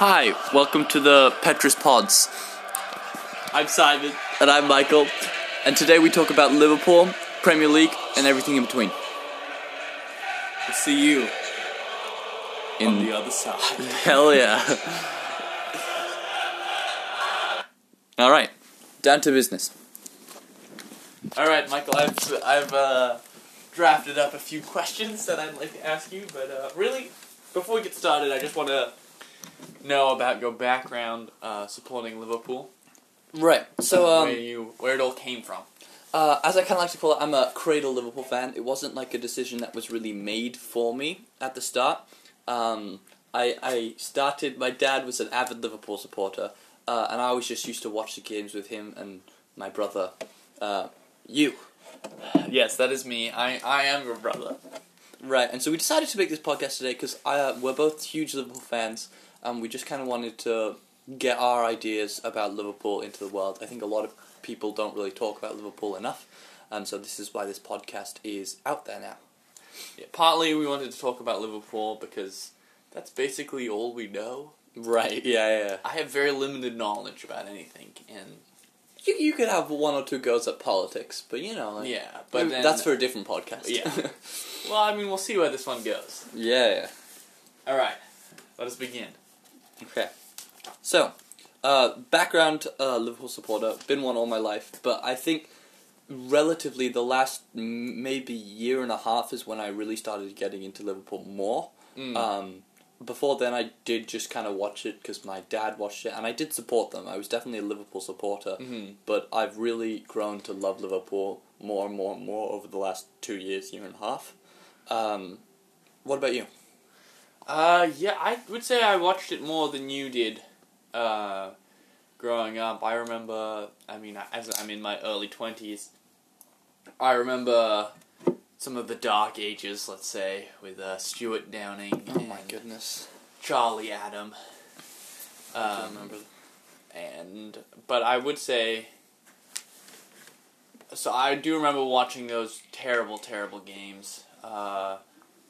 Hi, welcome to the Petrus Pods. I'm Simon. And I'm Michael. And today we talk about Liverpool, Premier League, and everything in between. We'll see you In on the other side. Hell yeah. Alright, down to business. All right, Michael. I've I've uh, drafted up a few questions that I'd like to ask you, but uh, really, before we get started, I just want to know about your background uh, supporting Liverpool. Right, so, where um, you where it all came from. uh, as I kind of like to call it, I'm a cradle Liverpool fan. It wasn't like a decision that was really made for me at the start. Um, I, I started, my dad was an avid Liverpool supporter, uh, and I always just used to watch the games with him and my brother. Uh, you. Yes, that is me. I I am your brother. Right, and so we decided to make this podcast today because uh, we're both huge Liverpool fans, and we just kind of wanted to get our ideas about Liverpool into the world. I think a lot of people don't really talk about Liverpool enough, and so this is why this podcast is out there now. Yeah, partly we wanted to talk about Liverpool because that's basically all we know. Right, yeah, yeah. I have very limited knowledge about anything, and You, you could have one or two goes at politics, but you know, like, yeah, but then, that's for a different podcast. Yeah. well, I mean, we'll see where this one goes. yeah, yeah. All right, let us begin. Okay. So, uh, background uh, Liverpool supporter, been one all my life, but I think relatively the last m- maybe year and a half is when I really started getting into Liverpool more. Mm. Um, before then, I did just kind of watch it because my dad watched it, and I did support them. I was definitely a Liverpool supporter, Mhm. but I've really grown to love Liverpool more and more and more over the last two years, year and a half. Um, what about you? Uh, yeah, I would say I watched it more than you did. Uh, growing up, I remember. I mean, as I'm in my early twenties, I remember some of the dark ages. Let's say with uh, Stuart Downing. Oh my and goodness. Charlie Adam. I Um, remember. and but I would say. So I do remember watching those terrible, terrible games. Uh,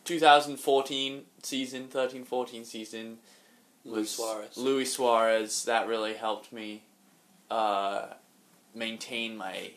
2014 season, 13-14 season Luis Suarez. Luis Suarez. That really helped me uh, maintain my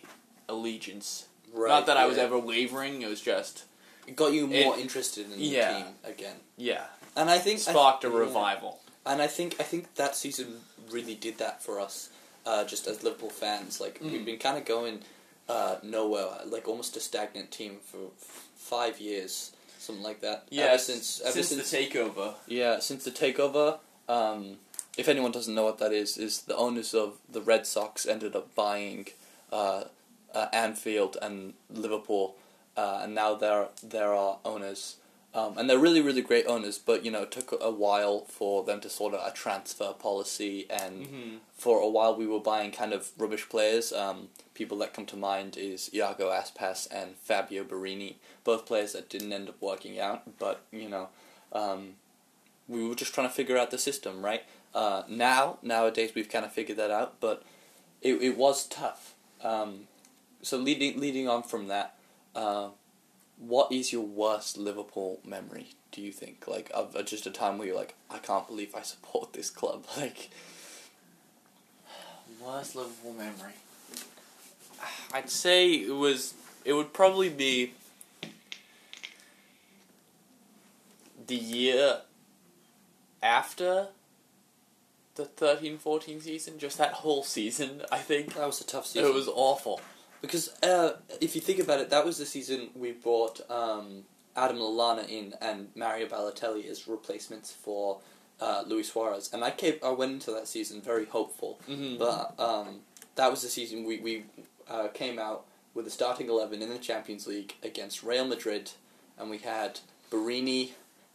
allegiance. Right, Not that I was yeah. ever wavering. It was just It got you more It- interested in yeah. the team again. yeah, And I think sparked I, a yeah. revival. And I think I think that season really did that for us, uh, just as Liverpool fans. Like Mm. we've been kind of going uh, nowhere, like almost a stagnant team for f- five years, something like that. Yeah, ever since ever since, since the takeover. yeah since the takeover. Um, if anyone doesn't know what that is, is the owners of the Red Sox ended up buying uh, uh, Anfield and Liverpool, uh, and now they're they're our owners. Um, and they're really, really great owners, but you know, it took a while for them to sort of a transfer policy, and Mm-hmm. for a while we were buying kind of rubbish players. Um, people that come to mind is Iago Aspas and Fabio Borini, both players that didn't end up working out, but you know, um, we were just trying to figure out the system, right? Uh, now, nowadays, we've kind of figured that out, but it it was tough. Um, so leading leading on from that, uh, what is your worst Liverpool memory? Do you think like of of just a time where you're like, I can't believe I support this club, like. Worst Liverpool memory. I'd say it was. It would probably be the year after the 13-14 season. Just that whole season, I think. That was a tough season. It was awful. Because uh, if you think about it, that was the season we brought um, Adam Lallana in and Mario Balotelli as replacements for uh, Luis Suarez, and I came, I went into that season very hopeful. Mm-hmm. But um, that was the season we we uh, came out with the starting eleven in the Champions League against Real Madrid, and we had Borini,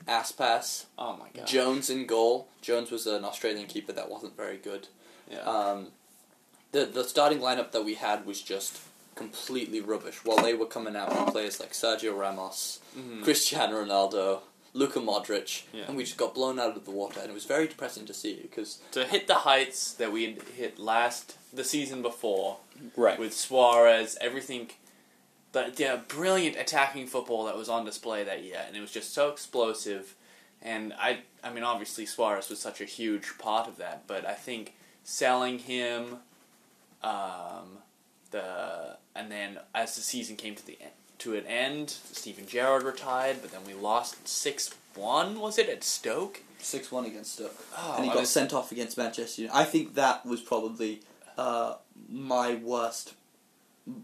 Aspas, oh my god. Jones in goal. Jones was an Australian keeper that wasn't very good. yeah. Um, the the starting lineup that we had was just completely rubbish. While they were coming out with players like Sergio Ramos, Mhm. Cristiano Ronaldo, Luka Modric, Yeah. and we just got blown out of the water, and it was very depressing to see because to hit the heights that we had hit last the season before right with Suarez, everything, but the yeah, brilliant attacking football that was on display that year, and it was just so explosive, and I I mean obviously Suarez was such a huge part of that, but I think selling him, um, the and then as the season came to the end, to an end, Steven Gerrard retired, but then we lost six one. Was it at Stoke? Six one against Stoke, Oh, and he I got was- sent off against Manchester. United. I think that was probably uh, my worst,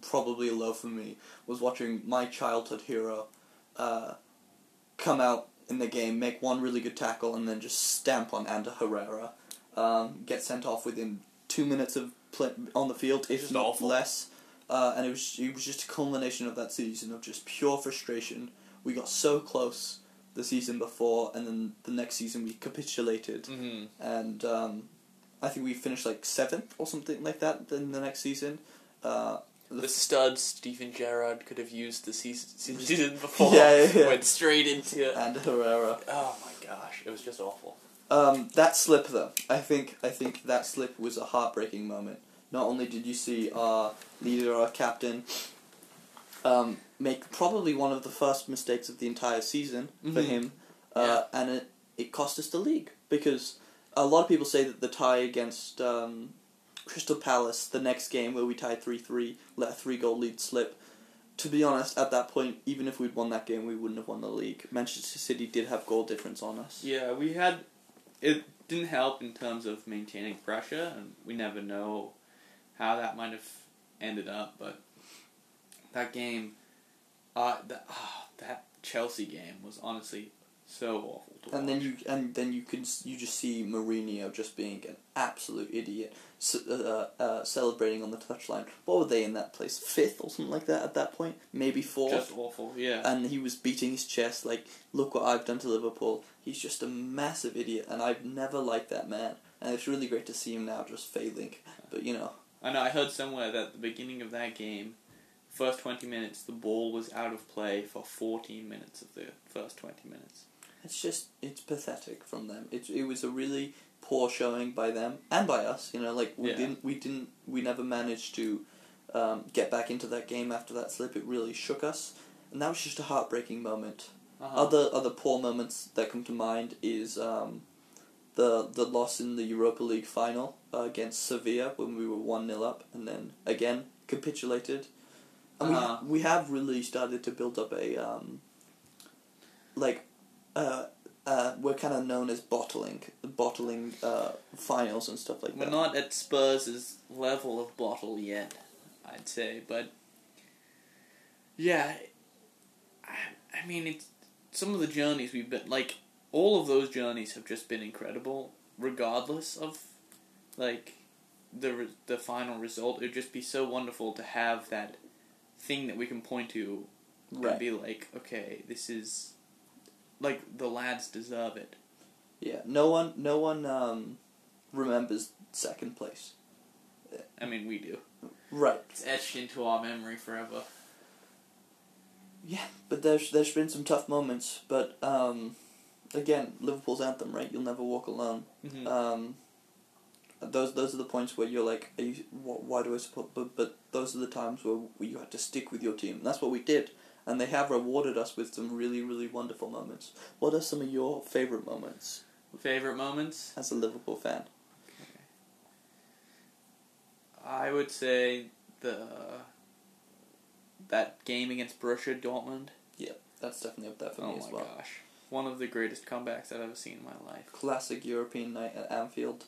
probably a low for me was watching my childhood hero uh, come out in the game, make one really good tackle, and then just stamp on Ander Herrera, um, get sent off within two minutes of play on the field, if Just not awful. less. Uh, and it was it was just a culmination of that season of just pure frustration. We got so close the season before, and then the next season we capitulated, Mm-hmm. and um, I think we finished like seventh or something like that. in the next season, uh, The stud Steven Gerrard could have used the season, season before. Yeah, yeah, yeah. Went straight into it. and Herrera. Oh my gosh, it was just awful. Um, that slip though, I think I think that slip was a heartbreaking moment. Not only did you see our leader, our captain, um, make probably one of the first mistakes of the entire season for Mhm. him, uh, and it it cost us the league because a lot of people say that the tie against um, Crystal Palace, the next game where we tied three three, let a three goal lead slip. To be honest, at that point, even if we'd won that game, we wouldn't have won the league. Manchester City did have goal difference on us. Yeah, we had. It didn't help in terms of maintaining pressure, and we never know how that might have ended up. But that game, uh, that ah, that Chelsea game was honestly so awful And then you and then you can you just see Mourinho just being an absolute idiot, s- uh, uh, celebrating on the touchline. What were they in that place? Fifth or something like that at that point, maybe fourth. just awful. Yeah. and he was beating his chest like, "Look what I've done to Liverpool." He's just a massive idiot, and I've never liked that man. And it's really great to see him now just failing. But you know, I know. I heard somewhere that at the beginning of that game, first twenty minutes, the ball was out of play for fourteen minutes of the first twenty minutes. It's just it's pathetic from them. It it was a really poor showing by them and by us. You know, like we Yeah. didn't we didn't we never managed to um, get back into that game after that slip. It really shook us, and that was just a heartbreaking moment. Uh-huh. Other other poor moments that come to mind is um, the the loss in the Europa League final uh, against Sevilla when we were one 0 up, and then again capitulated. And Uh-huh. we we have really started to build up a um, like uh, uh, we're kind of known as bottling bottling uh, finals and stuff like that. We're not at Spurs' level of bottle yet, I'd say, but yeah, I, I mean, it's some of the journeys we've been like. All of those journeys have just been incredible, regardless of like the re- the final result. It'd just be so wonderful to have that thing that we can point to and be like, okay, this is like the lads deserve it. Yeah. No one no one um, remembers second place. I mean, we do. Right. It's etched into our memory forever. Yeah, but there's there's been some tough moments, but um, again, Liverpool's anthem, right? You'll never walk alone. Mhm. Um, those those are the points where you're like, are you, wh- why do I support? But but those are the times where you had to stick with your team. And that's what we did, and they have rewarded us with some really really wonderful moments. What are some of your favorite moments Favorite moments? as a Liverpool fan? I would say the that game against Borussia Dortmund. That's definitely up there for oh me as well. gosh, one of the greatest comebacks I've ever seen in my life. classic European night at Anfield.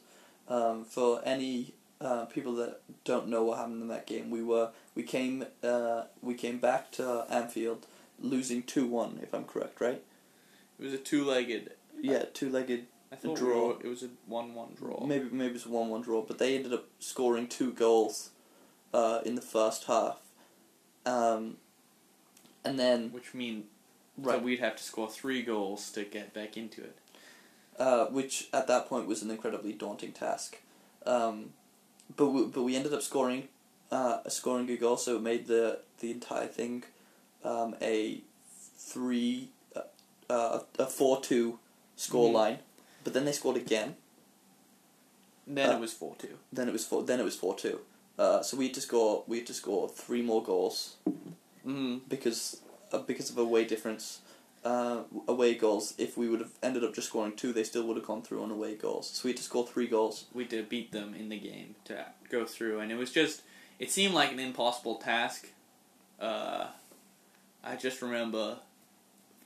Um, for any uh, people that don't know what happened in that game, we were we came uh, we came back to Anfield losing two one, if I'm correct, right? It was a two-legged. Yeah, two legged. I thought draw. we were- it was a one-one draw. Maybe maybe it's a one one draw, but they ended up scoring two goals uh, in the first half, um, and then which mean right, that we'd have to score three goals to get back into it. uh, which at that point was an incredibly daunting task. Um, but we, but we ended up scoring uh, scoring a goal, so it made the the entire thing um, a three uh, uh, a four two score Mhm. line. But then they scored again. Then Uh, it was four-two. Then it was four. Then it was four two. Uh, so we had to score. We had to score three more goals Mm-hmm. because uh, because of a weight difference. Uh, away goals. If we would have ended up just scoring two, they still would have gone through on away goals. So we had to score three goals. We did beat them in the game to go through, and it was just it seemed like an impossible task. Uh, I just remember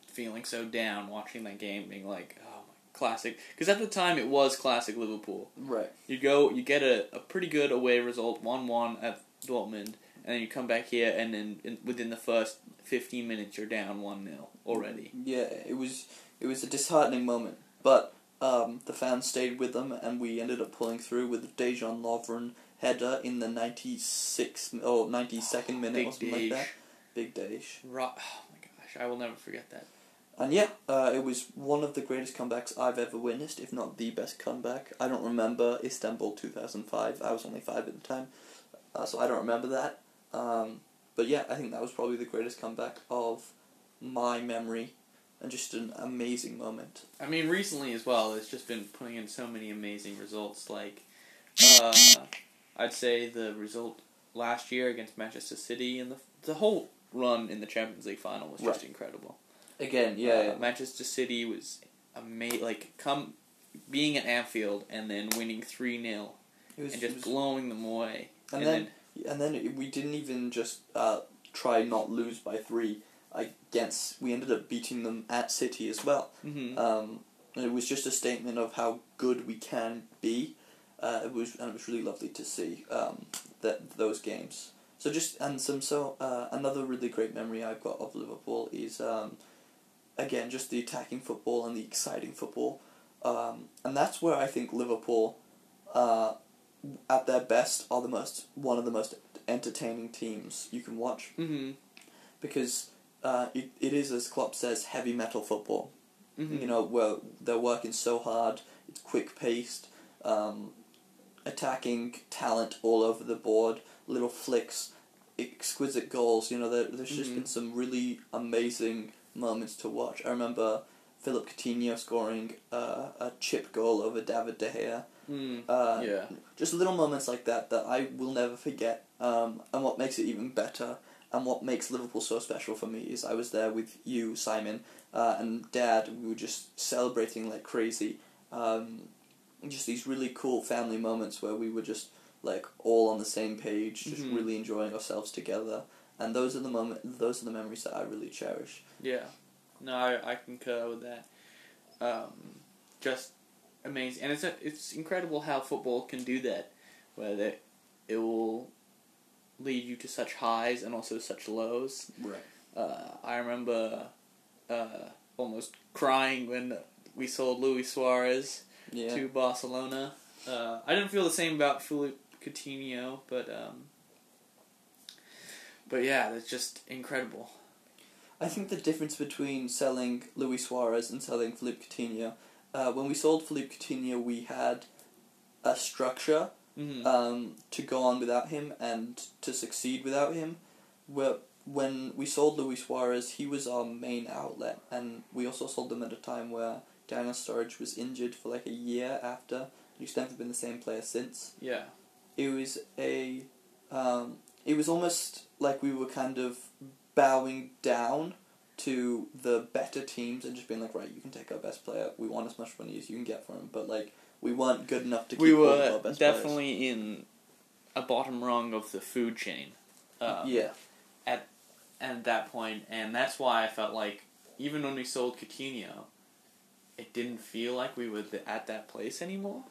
feeling so down watching that game, being like, "Oh, my classic!" Because at the time it was classic Liverpool. Right. You go, you get a, a pretty good away result, one one at Dortmund, and then you come back here, and then in, within the first fifteen minutes you're down one 0 already. Yeah, it was it was a disheartening moment, but um, the fans stayed with them, and we ended up pulling through with Dejan Lovren header in the 96th or 92nd minute Big or something like that. Big Dej. Ro- oh my gosh, I will never forget that. And yeah, uh, it was one of the greatest comebacks I've ever witnessed, if not the best comeback. I don't remember Istanbul 2005. I was only five at the time, uh, so I don't remember that. Um, but yeah, I think that was probably the greatest comeback of my memory, and just an amazing moment. I mean, recently as well, it's just been putting in so many amazing results. Like, uh, I'd say the result last year against Manchester City and the the whole run in the Champions League final was just Right. incredible. Again, yeah, Uh, yeah. Manchester City was amazing. Like, come being at Anfield and then winning three 0 and just was- blowing them away. and then and then we didn't even just uh, try not lose by three against. We ended up beating them at City as well. hmm Um, and it was just a statement of how good we can be. Uh, it was and it was really lovely to see um, that those games. So just and some so uh, another really great memory I've got of Liverpool is um, again just the attacking football and the exciting football, um, and that's where I think Liverpool, uh, at their best, are the most one of the most entertaining teams you can watch hmm because uh, it, it is as Klopp says heavy metal football. hmm You know, where they're working so hard, it's quick paced, um, attacking talent all over the board, little flicks, exquisite goals. You know, there, there's just Mhm. been some really amazing moments to watch. I remember Philip Coutinho scoring uh, a chip goal over David De Gea. Mm. Uh, yeah. just little moments like that that I will never forget. Um, and what makes it even better, and what makes Liverpool so special for me, is I was there with you, Simon, uh, and Dad. We were just celebrating like crazy. Um, just these really cool family moments where we were just like all on the same page, just Mhm. really enjoying ourselves together. And those are the moment. Those are the memories that I really cherish. Yeah, no, I, I concur with that. Um, just amazing, and it's a, it's incredible how football can do that, where that it will lead you to such highs and also such lows. Right. Uh, I remember uh, almost crying when we sold Luis Suarez Yeah. to Barcelona. Uh, I didn't feel the same about Philippe Coutinho, but um, but yeah, that's just incredible. I think the difference between selling Luis Suarez and selling Philippe Coutinho, uh, when we sold Philippe Coutinho, we had a structure hmm um, to go on without him and to succeed without him. Where when we sold Luis Suarez, he was our main outlet, and we also sold them at a time where Daniel Sturridge was injured for like a year after. He's never been the same player since yeah. it was a um, it was almost like we were kind of bowing down to the better teams and just being like right you can take our best player we want as much money as you can get for him but like we weren't good enough to keep we hold of our were best definitely in a bottom rung of the food chain. players. Um, yeah at that point, and that's why I felt like even when we sold Coutinho, it didn't feel like we were th- at that place anymore.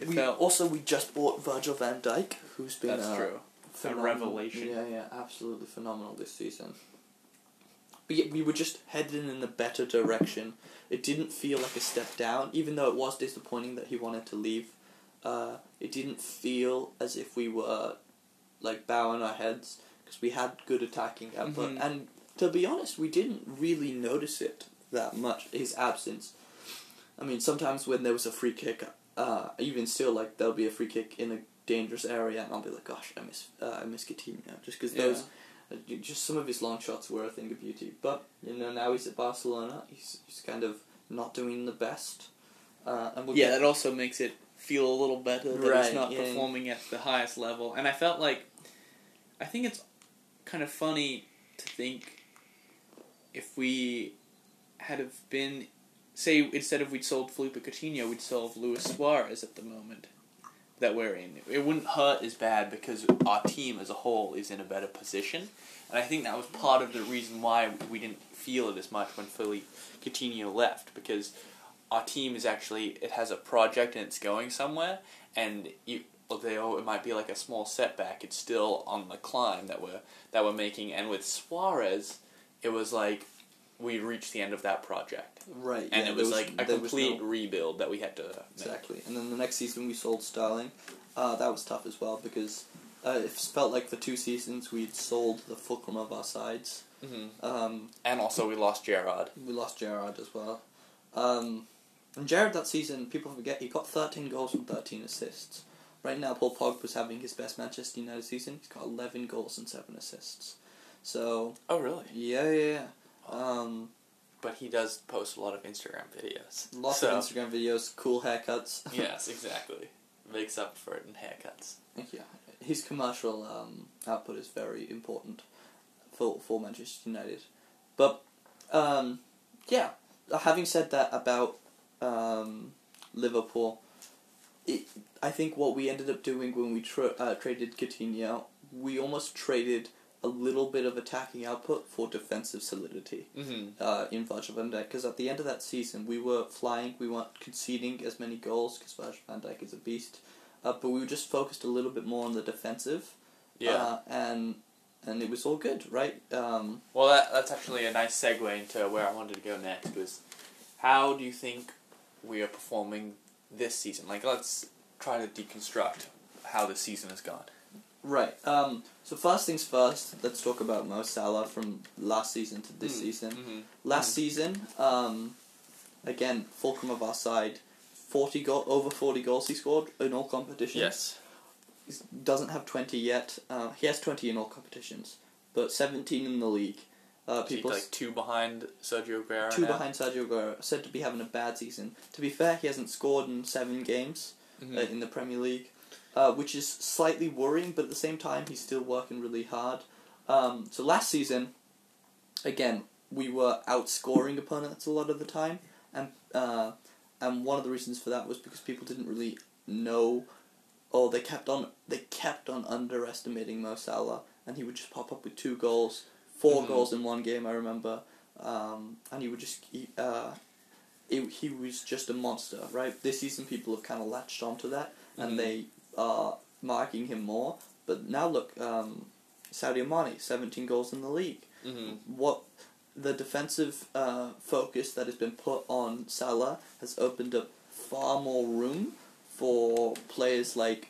It we, felt also we just bought Virgil van Dijk who's been that's uh, true. phenomenal. revelation. yeah yeah absolutely phenomenal this season but yeah, we were just heading in a better direction. It didn't feel like a step down, even though it was disappointing that he wanted to leave. Uh, it didn't feel as if we were like bowing our heads because we had good attacking output, Mhm. and to be honest, we didn't really notice it that much. His absence. I mean, sometimes when there was a free kick, uh, even still, like there'll be a free kick in a dangerous area, and I'll be like, "Gosh, I miss, uh, I miss Coutinho," just because those just some of his long shots were a thing of beauty. But you know, now he's at Barcelona. He's he's kind of not doing the best. Uh, and we'll Yeah, get- that also makes it feel a little better that Right, he's not yeah. performing at the highest level. And I felt like, I think it's kind of funny to think if we had have been, say, instead of we'd sold Felipe Coutinho, we'd sold Luis Suarez at the moment that we're in. It wouldn't hurt as bad because our team as a whole is in a better position. And I think that was part of the reason why we didn't feel it as much when Felipe Coutinho left because our team is actually it has a project and it's going somewhere and you although it might be like a small setback it's still on the climb that we're that we're making and with Suarez it was like we reached the end of that project Right. and yeah, it was there like a complete no- rebuild that we had to make. Exactly. And then the next season we sold Sterling. Uh, that was tough as well because uh, it felt like for two seasons we'd sold the fulcrum of our sides. hmm Um, and also we lost Gerrard we lost Gerrard as well. Um, and Gerrard that season, people forget, he got 13 goals and 13 assists. Right now, Paul Pogba's having his best Manchester United season. He's got 11 goals and 7 assists. So, oh really yeah, yeah, yeah. Um, but he does post a lot of Instagram videos lots So- of Instagram videos, cool haircuts. yes exactly makes up for it in haircuts Yeah, his commercial um, output is very important for for Manchester United. But um, yeah, having said that about um, Liverpool, it, I think what we ended up doing when we tra- uh, traded Coutinho, we almost traded a little bit of attacking output for defensive solidity mm-hmm. uh, in Virgil van Dijk because at the end of that season we were flying, we weren't conceding as many goals because Virgil van Dijk is a beast, uh, but we were just focused a little bit more on the defensive, yeah uh, and and it was all good, right? Um, Well, that, that's actually a nice segue into where I wanted to go next. Was how do you think we are performing this season? Like, let's try to deconstruct how the season has gone. Right. Um, so first things first, let's talk about Mo Salah from last season to this Mm, season. Mm-hmm. Last season, um, again, fulcrum of our side, forty goal over forty goals he scored in all competitions. Yes. He doesn't have 20 yet. Uh, he has 20 in all competitions, but 17 in the league. Uh, People like two behind Sergio Aguero. two now. behind Sergio Aguero, said to be having a bad season. To be fair, he hasn't scored in seven games Mhm. uh, in the Premier League, uh, which is slightly worrying. But at the same time, he's still working really hard. Um, so last season, again, we were outscoring opponents a lot of the time, and uh, and one of the reasons for that was because people didn't really know, or they kept on they kept on underestimating Mo Salah, and he would just pop up with two goals, 4 Mhm. goals in one game. I remember, um, and he would just he, uh, it, he was just a monster, right? This season, people have kind of latched onto that, and they are marking him more. But now look, um, Sadio Mane, seventeen goals in the league Mhm. what the defensive uh, focus that has been put on Salah has opened up far more room for players like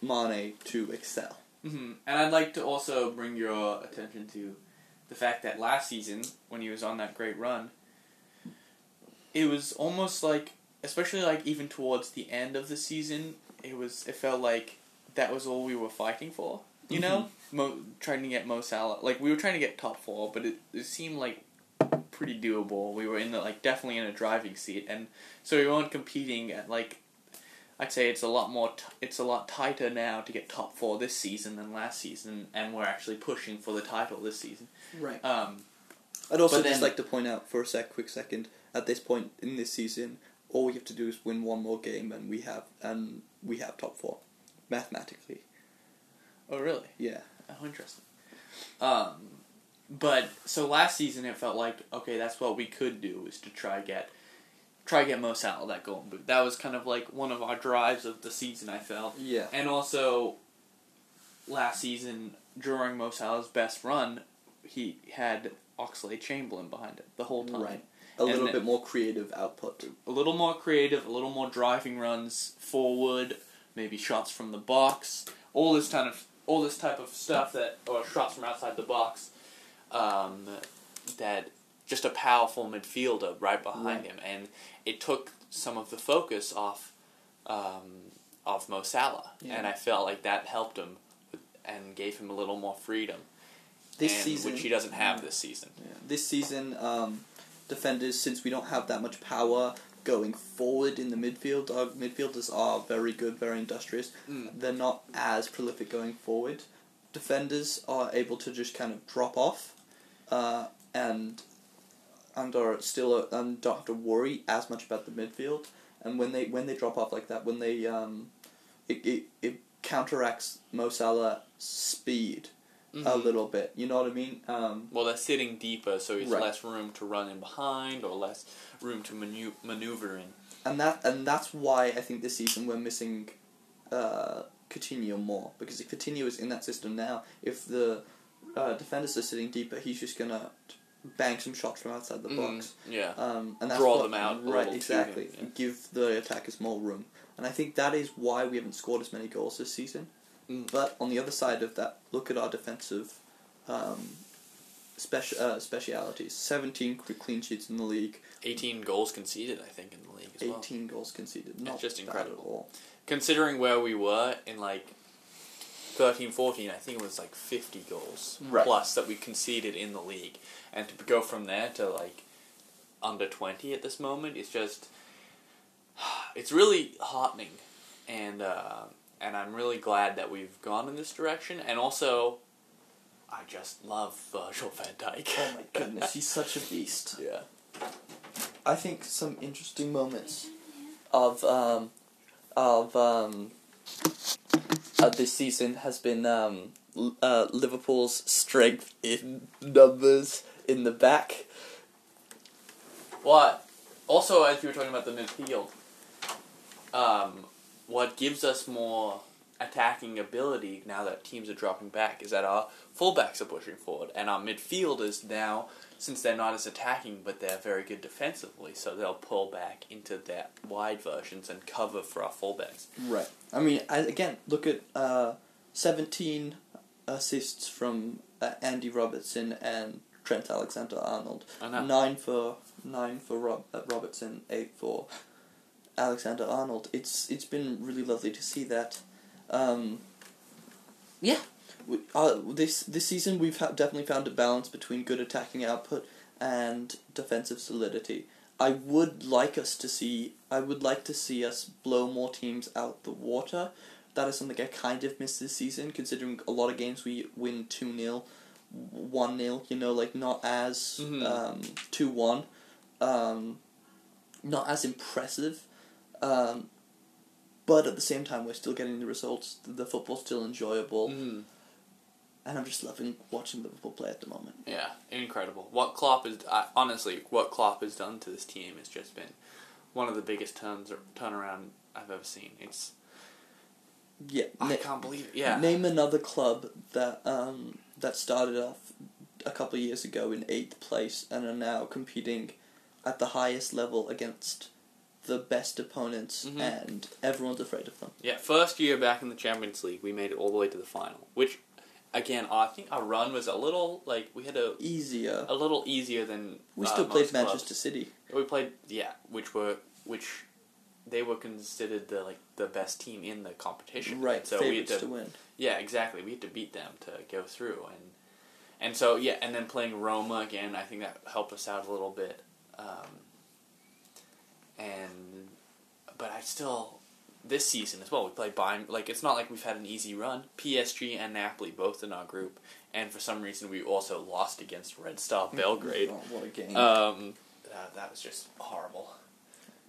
Mane to excel. hmm And I'd like to also bring your attention to the fact that last season, when he was on that great run, it was almost like, especially like even towards the end of the season, it was it felt like that was all we were fighting for. You know, Mo, trying to get Mo Salah. Like we were trying to get top four, but it, it seemed like pretty doable. We were in the like definitely in a driving seat, and so we weren't competing at like I'd say it's a lot more. T- it's a lot tighter now to get top four this season than last season, and we're actually pushing for the title this season. Right. Um, I'd also just then- like to point out for a sec, quick second, at this point in this season, all we have to do is win one more game, and we have and we have top four, mathematically. oh really? Yeah. Oh, interesting. Um, but so last season it felt like okay, that's what we could do is to try get try get Mo Salah that golden boot. That was kind of like one of our drives of the season. I felt, Yeah. and also last season during Mo Salah's best run, he had Oxlade-Chamberlain behind it the whole time. Right. A little bit more creative output. a little more creative, a little more driving runs forward, maybe shots from the box, all this kind of all this type of stuff that or shots from outside the box, um, that just a powerful midfielder right behind Right. him, and it took some of the focus off um, of Mo Salah, Yeah. and I felt like that helped him and gave him a little more freedom, This and- season, which he doesn't have this season. Yeah. This season, um, defenders, since we don't have that much power going forward in the midfield, our midfielders are very good, very industrious. Mm. They're not as prolific going forward. Defenders are able to just kind of drop off, uh, and and are still uh, and don't have to worry as much about the midfield. And when they when they drop off like that, when they um, it it, it counteracts Mo Salah's speed a Mhm. little bit. You know what I mean? Um, Well, they're sitting deeper, so it's Right. less room to run in behind or less room to manu- maneuver in. and that and that's why I think this season we're missing uh, Coutinho more because if Coutinho is in that system now, if the uh, defenders are sitting deeper, he's just gonna bang some shots from outside the box. Mm, yeah. Um, and that's Draw what- them out right? Exactly. yeah. Give the attackers more room, and I think that is why we haven't scored as many goals this season. Mm. But on the other side of that, look at our defensive um, speci- uh, specialities. Seventeen clean sheets in the league. 18 goals conceded, I think, in the league as well. 18 goals conceded. Not just incredible. Considering where we were in like 13, 14, I think it was like 50 goals Right. plus that we conceded in the league. And to go from there to like under 20 at this moment, it's just. It's really heartening. And, uh, and I'm really glad that we've gone in this direction. And also, I just love Virgil van Dijk. Oh my goodness, he's such a beast. yeah. I think some interesting moments of um, of um, uh, this season has been um, uh, Liverpool's strength in numbers in the back. What? Also, as you were talking about the midfield, um, what gives us more attacking ability now that teams are dropping back is that our fullbacks are pushing forward, and our midfielders now, since they're not as attacking, but they're very good defensively, so they'll pull back into their wide versions and cover for our fullbacks. Right. I mean, I, again, look at uh, seventeen assists from uh, Andy Robertson and Trent Alexander-Arnold. I. Nine for nine for Rob, uh, Robertson, eight for Alexander Arnold. It's it's been really lovely to see that. Um, yeah, we, uh, this this season we've ha- definitely found a balance between good attacking output and defensive solidity. I would like us to see. I would like to see us blow more teams out the water. That is something I kind of missed this season, considering a lot of games we win two 0 one 0 You know, like not as Mhm. um two one, um, not as impressive. Um, but at the same time, we're still getting the results. The, football's still enjoyable, Mm. and I'm just loving watching Liverpool play at the moment. Yeah, incredible. What Klopp has uh, honestly, what Klopp has done to this team has just been one of the biggest turns turnaround I've ever seen. It's Yeah, I na- can't believe it. Yeah. Name another club that um that started off a couple of years ago in eighth place and are now competing at the highest level against the best opponents, Mhm. and everyone's afraid of them. Yeah, first year back in the Champions League, we made it all the way to the final. Which, again, I think our run was a little like we had a Easier. a little easier than We uh, still played clubs. Manchester City. We played yeah, which were which they were considered the like the best team in the competition. Right, So we had to, to win. yeah, exactly. We had to beat them to go through, and and so yeah, and then playing Roma again, I think that helped us out a little bit. Um, and but I still this season as well. We played Bayern. Like it's not like we've had an easy run. PSG and Napoli both in our group, and for some reason we also lost against Red Star Belgrade. Oh, what a game! Um, that, that was just horrible.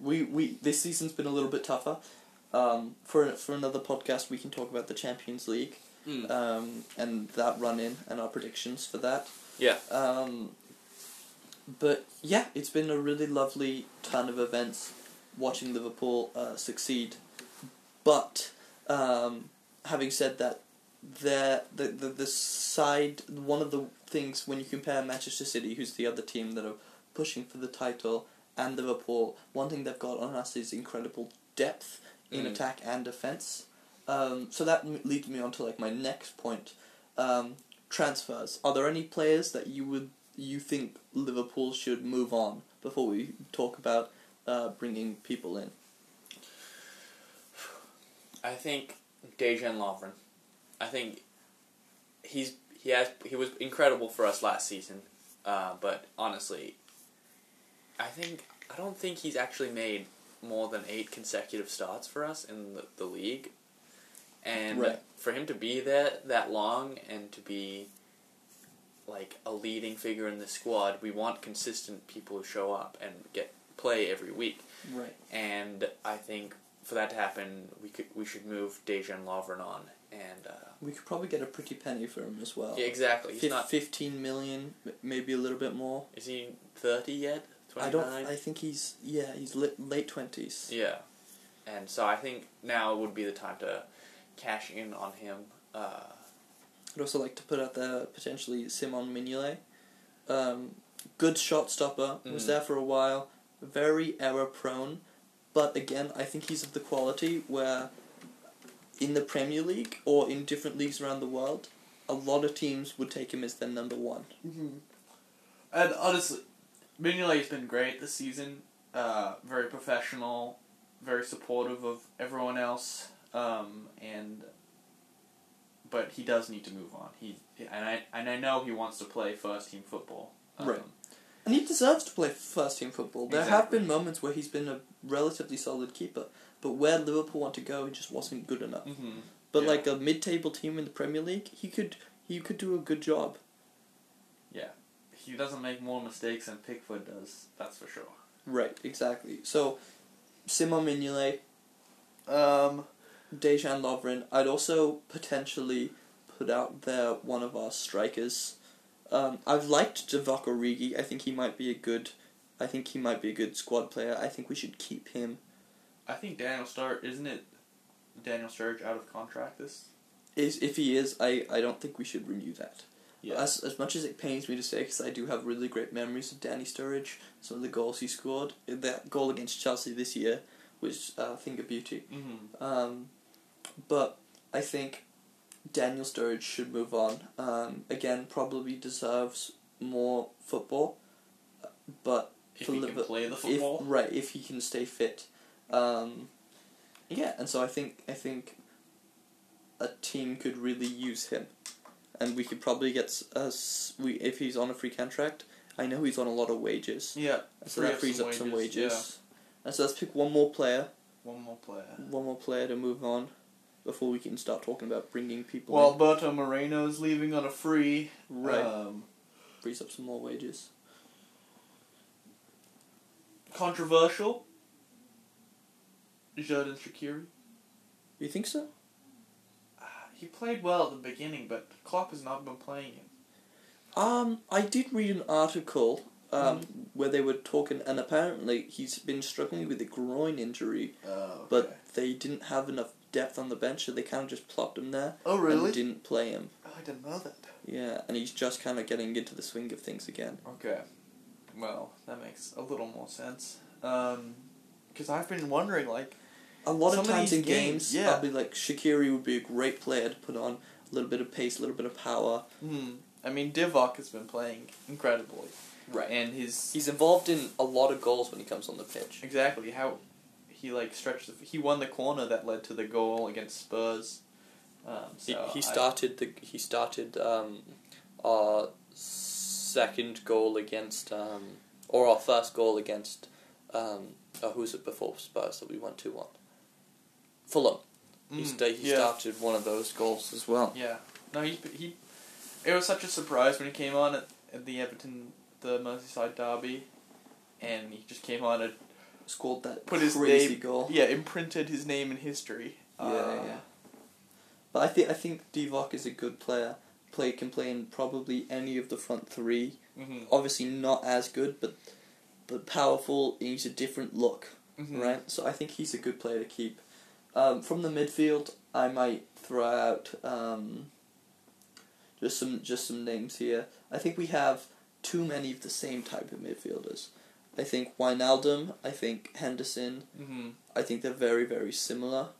we we this season's been a little bit tougher. Um, for for another podcast, we can talk about the Champions League Mm. um, and that run in and our predictions for that. Yeah. Um, but yeah, it's been a really lovely turn of events watching Liverpool uh, succeed. But um, having said that, the, the the the side one of the things when you compare Manchester City, who's the other team that are pushing for the title, and Liverpool, one thing they've got on us is incredible depth in Mm. attack and defense. Um, so that m- leads me on to like my next point. Um, transfers. Are there any players that you would you think Liverpool should move on before we talk about uh, bringing people in? I think Dejan Lovren. I think he's he has he was incredible for us last season, uh, but honestly, I think I don't think he's actually made more than eight consecutive starts for us in the, the league, and Right. for him to be there that long and to be like a leading figure in the squad. We want consistent people who show up and get play every week. Right. And I think for that to happen, we could we should move Dejan Lovren on. And uh, We could probably get a pretty penny for him as well. yeah, exactly. He's Fif- not. Fifteen million, m- maybe a little bit more. Is he thirty yet? I don't. I think he's yeah. He's li- late twenties. Yeah, and so I think now would be the time to cash in on him. Uh, I'd also like to put out there potentially Simon Mignolet. Um, good shot stopper. Was Mhm. there for a while. Very error prone, but again, I think he's of the quality where, in the Premier League or in different leagues around the world, a lot of teams would take him as their number one. Mm-hmm. And honestly, Mignolet's been great this season. Uh, very professional, very supportive of everyone else, um, and but he does need to move on. He and I and I know he wants to play first team football. Um, Right. And he deserves to play first team football. There have been moments where he's been a relatively solid keeper, but where Liverpool want to go, he just wasn't good enough. Mm-hmm. But Yeah. like a mid-table team in the Premier League, he could he could do a good job. Yeah, he doesn't make more mistakes than Pickford does. That's for sure. Right, exactly. So, Simon Mignolet, Um. Dejan Lovren. I'd also potentially put out there one of our strikers. Um, I've liked Divock Origi. I think he might be a good. I think he might be a good squad player. I think we should keep him. I think Daniel Sturridge isn't it? Daniel Sturridge out of contract this. Is if he is, I, I don't think we should renew that. Yeah. As as much as it pains me to say, because I do have really great memories of Danny Sturridge, some of the goals he scored. That goal against Chelsea this year was uh, of beauty. Mm-hmm. Um, but I think Daniel Sturridge should move on. Um, again, probably deserves more football, but If for he Liver- can play the if right if he can stay fit. Um, yeah, and so I think I think a team could really use him, and we could probably get us we if he's on a free contract. I know he's on a lot of wages, yeah. so that up frees some up some wages. And so let's pick one more player, One more player. one more player to move on before we can start talking about bringing people. Well, Alberto Moreno is leaving on a free. in. right, Um, frees up some more wages. controversial. Xherdan Shaqiri. You think so? He played well at the beginning, but Klopp has not been playing him. Um, I did read an article um, Mm-hmm. where they were talking, and apparently he's been struggling with a groin injury, Oh, but they didn't have enough depth on the bench, so they kind of just plopped him there oh and didn't play him. Oh, I didn't know that. Yeah, and he's just kind of getting into the swing of things again. Okay. Well, that makes a little more sense. Um, because I've been wondering, like, A lot of of times these in games, games, yeah. I'll be like, Shaqiri would be a great player to put on a little bit of pace, a little bit of power. hmm. I mean, Divock has been playing incredibly, and his He's involved in a lot of goals when he comes on the pitch. exactly how he like stretched. The, he won the corner that led to the goal against Spurs. Um, He, so he I- started the he started um, our second goal against um, or our first goal against um, uh, who was it before Spurs that we won two one. Fulham. he Mm, sta- he yeah. started one of those goals as well. Yeah. No, he he. It was such a surprise when he came on at, at the Everton, the Merseyside derby, and he just came on and Scored that Put his crazy name- goal. yeah imprinted his name in history. Yeah, Uh, yeah. But I think I think Divock is a good player. Play can play in probably any of the front three. mhm, Obviously not as good, but but powerful. He's a different look. mhm. right? So I think he's a good player to keep. Um, from the midfield, I might throw out um, just some just some names here. I think we have too many of the same type of midfielders. I think Wijnaldum, I think Henderson, Mhm. I think they're very very similar.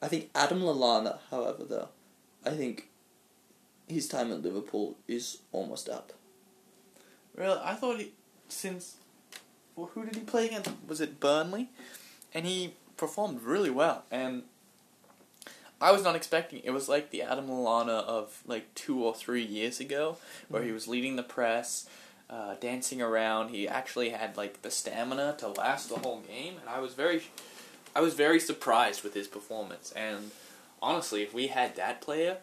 I think Adam Lallana, however, though, I think his time at Liverpool is almost up. Really, I thought he since. Well, who did he play against? Was it Burnley? And he performed really well. And I was not expecting. It was like the Adam Lallana of like two or three years ago, where he was leading the press, uh, dancing around. He actually had like the stamina to last the whole game, and I was very, I was very surprised with his performance. And honestly, if we had that player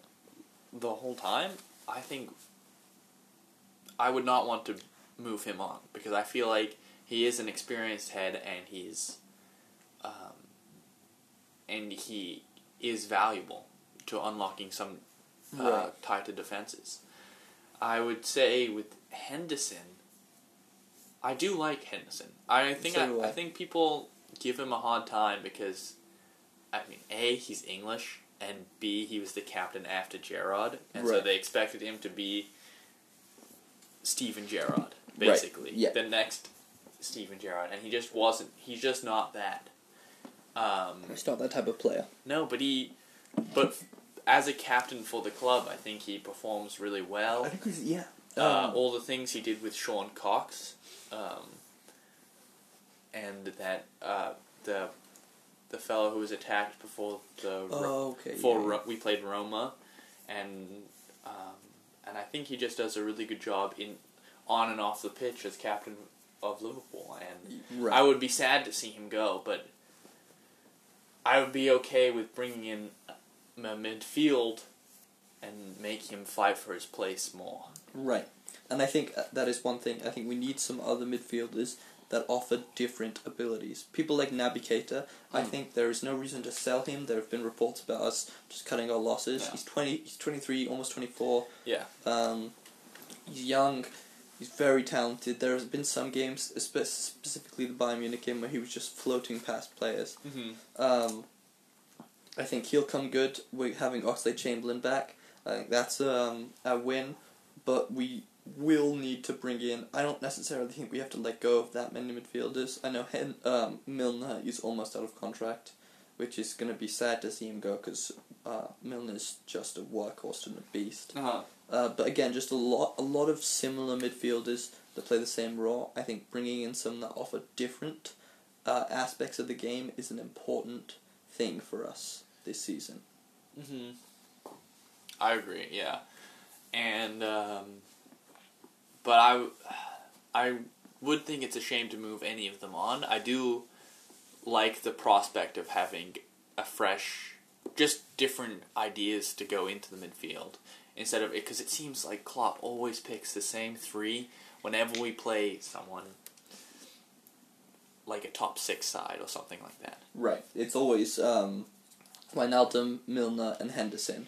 the whole time, I think I would not want to move him on because I feel like he is an experienced head and he's um, and he is valuable to unlocking some uh, Right. tighter defenses. I would say with Henderson, I do like Henderson. I think So I, I. I think people give him a hard time because, I mean, a he's English and b he was the captain after Gerrard, and so they expected him to be Steven Gerrard, Right, basically yeah. the next Steven Gerrard, and he just wasn't. He's just not that. Um, He's not that type of player. no, but he, but as a captain for the club, I think he performs really well. I think he's yeah. Uh, Um, all the things he did with Sean Cox, um, and that uh, the the fellow who was attacked before the oh, okay. before yeah. Ro- we played Roma, and um, and I think he just does a really good job in on and off the pitch as captain of Liverpool, and Right. I would be sad to see him go, but I would be okay with bringing in a midfield and make him fight for his place more. Right. And I think uh, that is one thing. I think we need some other midfielders that offer different abilities. People like Naby Keita, I Mm. think there is no reason to sell him. There have been reports about us just cutting our losses. Yeah. He's 20, he's 23, almost 24. Yeah. Um, he's young. He's very talented. There has been some games, specifically the Bayern Munich game, where he was just floating past players. Mm-hmm. Um, I think he'll come good. We're having Oxlade Chamberlain back. I think that's um, a win, but we will need to bring in. I don't necessarily think we have to let go of that many midfielders. I know Hen, um, Milner is almost out of contract, which is going to be sad to see him go because uh, Milner's just a workhorse and a beast. Uh-huh. Uh, but again, just a lot, a lot of similar midfielders that play the same role. I think bringing in some that offer different uh, aspects of the game is an important thing for us this season. Mm-hmm. I agree. Yeah, and um, but I, I would think it's a shame to move any of them on. I do like the prospect of having a fresh, just different ideas to go into the midfield instead of it, because it seems like Klopp always picks the same three whenever we play someone like a top six side or something like that. Right. It's always um, Wijnaldum, Milner, and Henderson,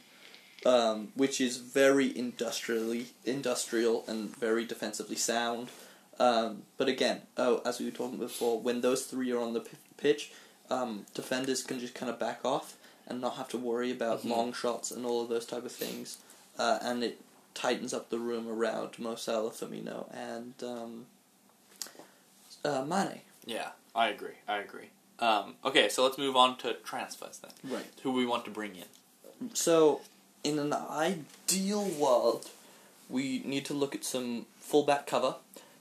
um, which is very industrially industrial and very defensively sound. Um, but again, oh, as we were talking before, when those three are on the p- pitch, um, defenders can just kind of back off and not have to worry about Mhm. long shots and all of those type of things, uh, and it tightens up the room around Mo Salah, Firmino, and um, uh, Mane. Yeah, I agree. I agree. Um, okay, so let's move on to transfers then. Right. Who we want to bring in? So, in an ideal world, we need to look at some fullback cover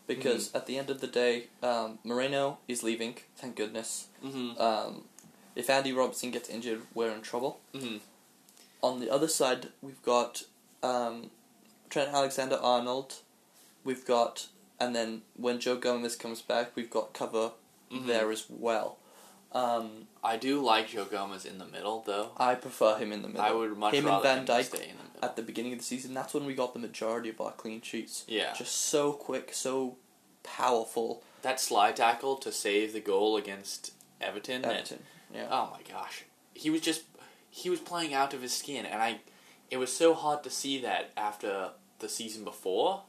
because at the end of the day, um, Moreno is leaving. Thank goodness. Mm-hmm. Um, if Andy Robertson gets injured, we're in trouble. Mm-hmm. On the other side, we've got um, Trent Alexander Arnold. We've got, and then when Joe Gomez comes back, we've got cover Mhm. there as well. Um, I do like Joe Gomez in the middle, though. I prefer him in the middle. I would much Him and rather Van him Dijk stay in the middle. at the beginning of the season, that's when we got the majority of our clean sheets. yeah, Just so quick, so powerful. that slide tackle to save the goal against Everton. and- Everton. Yeah. oh my gosh, he was just he was playing out of his skin, and I it was so hard to see that after the season before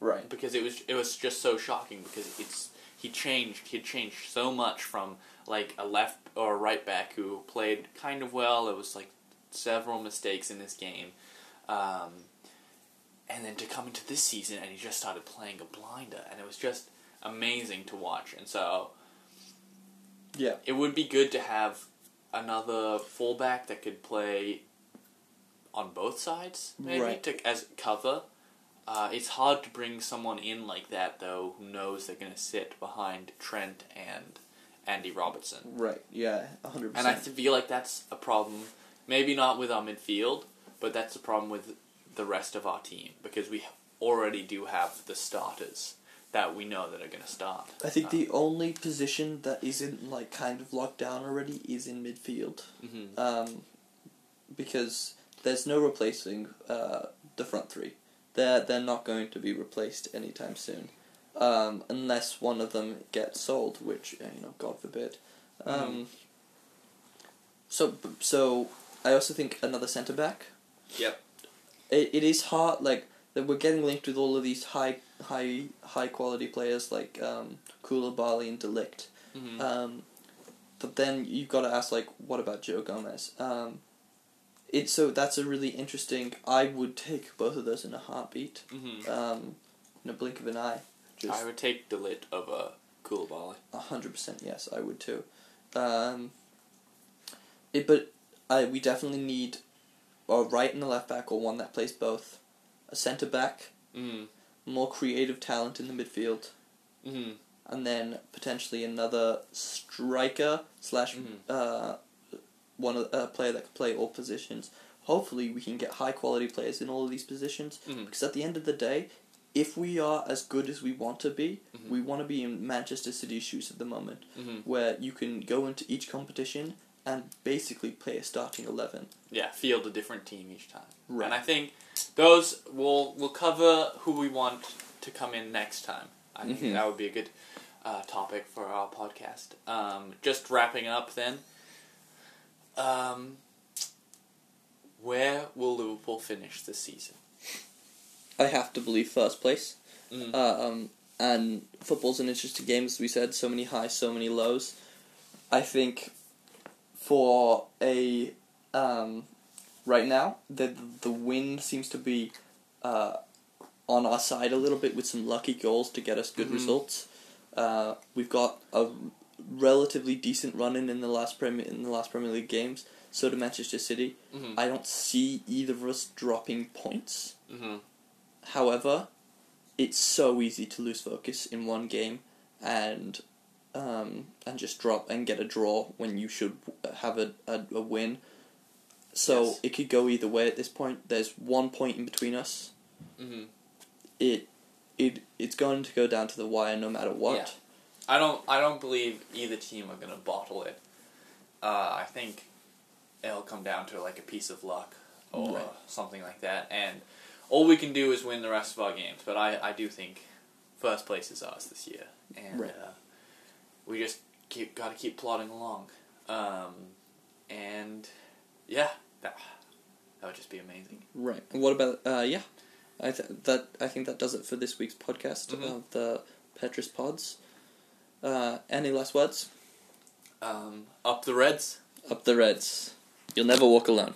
Right. because it was it was just so shocking because it's he changed he changed so much from like a left or a right back who played kind of well. It was like several mistakes in this game, um, and then to come into this season and he just started playing a blinder, and it was just amazing to watch. And so Yeah. it would be good to have another fullback that could play on both sides, maybe Right. to as cover. Uh, it's hard to bring someone in like that though, who knows they're going to sit behind Trent and Andy Robertson. Right. Yeah. hundred And I feel like that's a problem. Maybe not with our midfield, but that's a problem with the rest of our team because we already do have the starters that we know that are going to start. I think Uh, the only position that isn't like kind of locked down already is in midfield, mhm. um, because there's no replacing uh, the front three. they're they're not going to be replaced anytime soon, um, unless one of them gets sold, which you know, God forbid. Um, Mhm. So so I also think another centre back. Yep. It it is hard like that we're getting linked with all of these high high high quality players like um, Koulibaly and De Ligt. hmm Um, but then you've got to ask like, what about Joe Gomez? Um, it so that's a really interesting. I would take both of those in a heartbeat, hmm um, in a blink of an eye. I would take De Ligt of a Koulibaly. A hundred percent yes, I would too. Um, it but I we definitely need a right and a left back or one that plays both, a centre back, hmm more creative talent in the midfield, hmm and then potentially another striker slash Mhm. uh, one of a player that can play all positions. Hopefully, we can get high quality players in all of these positions. Mhm. Because at the end of the day, if we are as good as we want to be, Mhm. we want to be in Manchester City's shoes at the moment, hmm where you can go into each competition and basically play a starting eleven. Yeah, field a different team each time. Right. And I think those will will cover who we want to come in next time. I think Mhm. that would be a good uh, topic for our podcast. Um, just wrapping up then. Um, where will Liverpool finish this season? I have to believe first place. Mm. Uh, um, and football's an interesting game, as we said. So many highs, so many lows. I think for a um, right now, the the win seems to be uh, on our side a little bit with some lucky goals to get us good Mhm. results. Uh, we've got a relatively decent run in in the last Premier in the last Premier League games. So do Manchester City. hmm I don't see either of us dropping points. hmm However, it's so easy to lose focus in one game and um, and just drop and get a draw when you should have a, a, a win. So Yes. it could go either way at this point. There's one point in between us. hmm It it it's going to go down to the wire no matter what. Yeah. I don't. I don't believe either team are gonna bottle it. Uh, I think it'll come down to like a piece of luck or Right. something like that, and all we can do is win the rest of our games. But I, I do think first place is ours this year, and Right. uh, we just keep got to keep plodding along. Um, and yeah, that that would just be amazing. Right. And what about uh, yeah? I th- that I think that does it for this week's podcast Mhm. of the Petrus Pods. Uh, any last words? Um, up the Reds. Up the Reds. You'll never walk alone.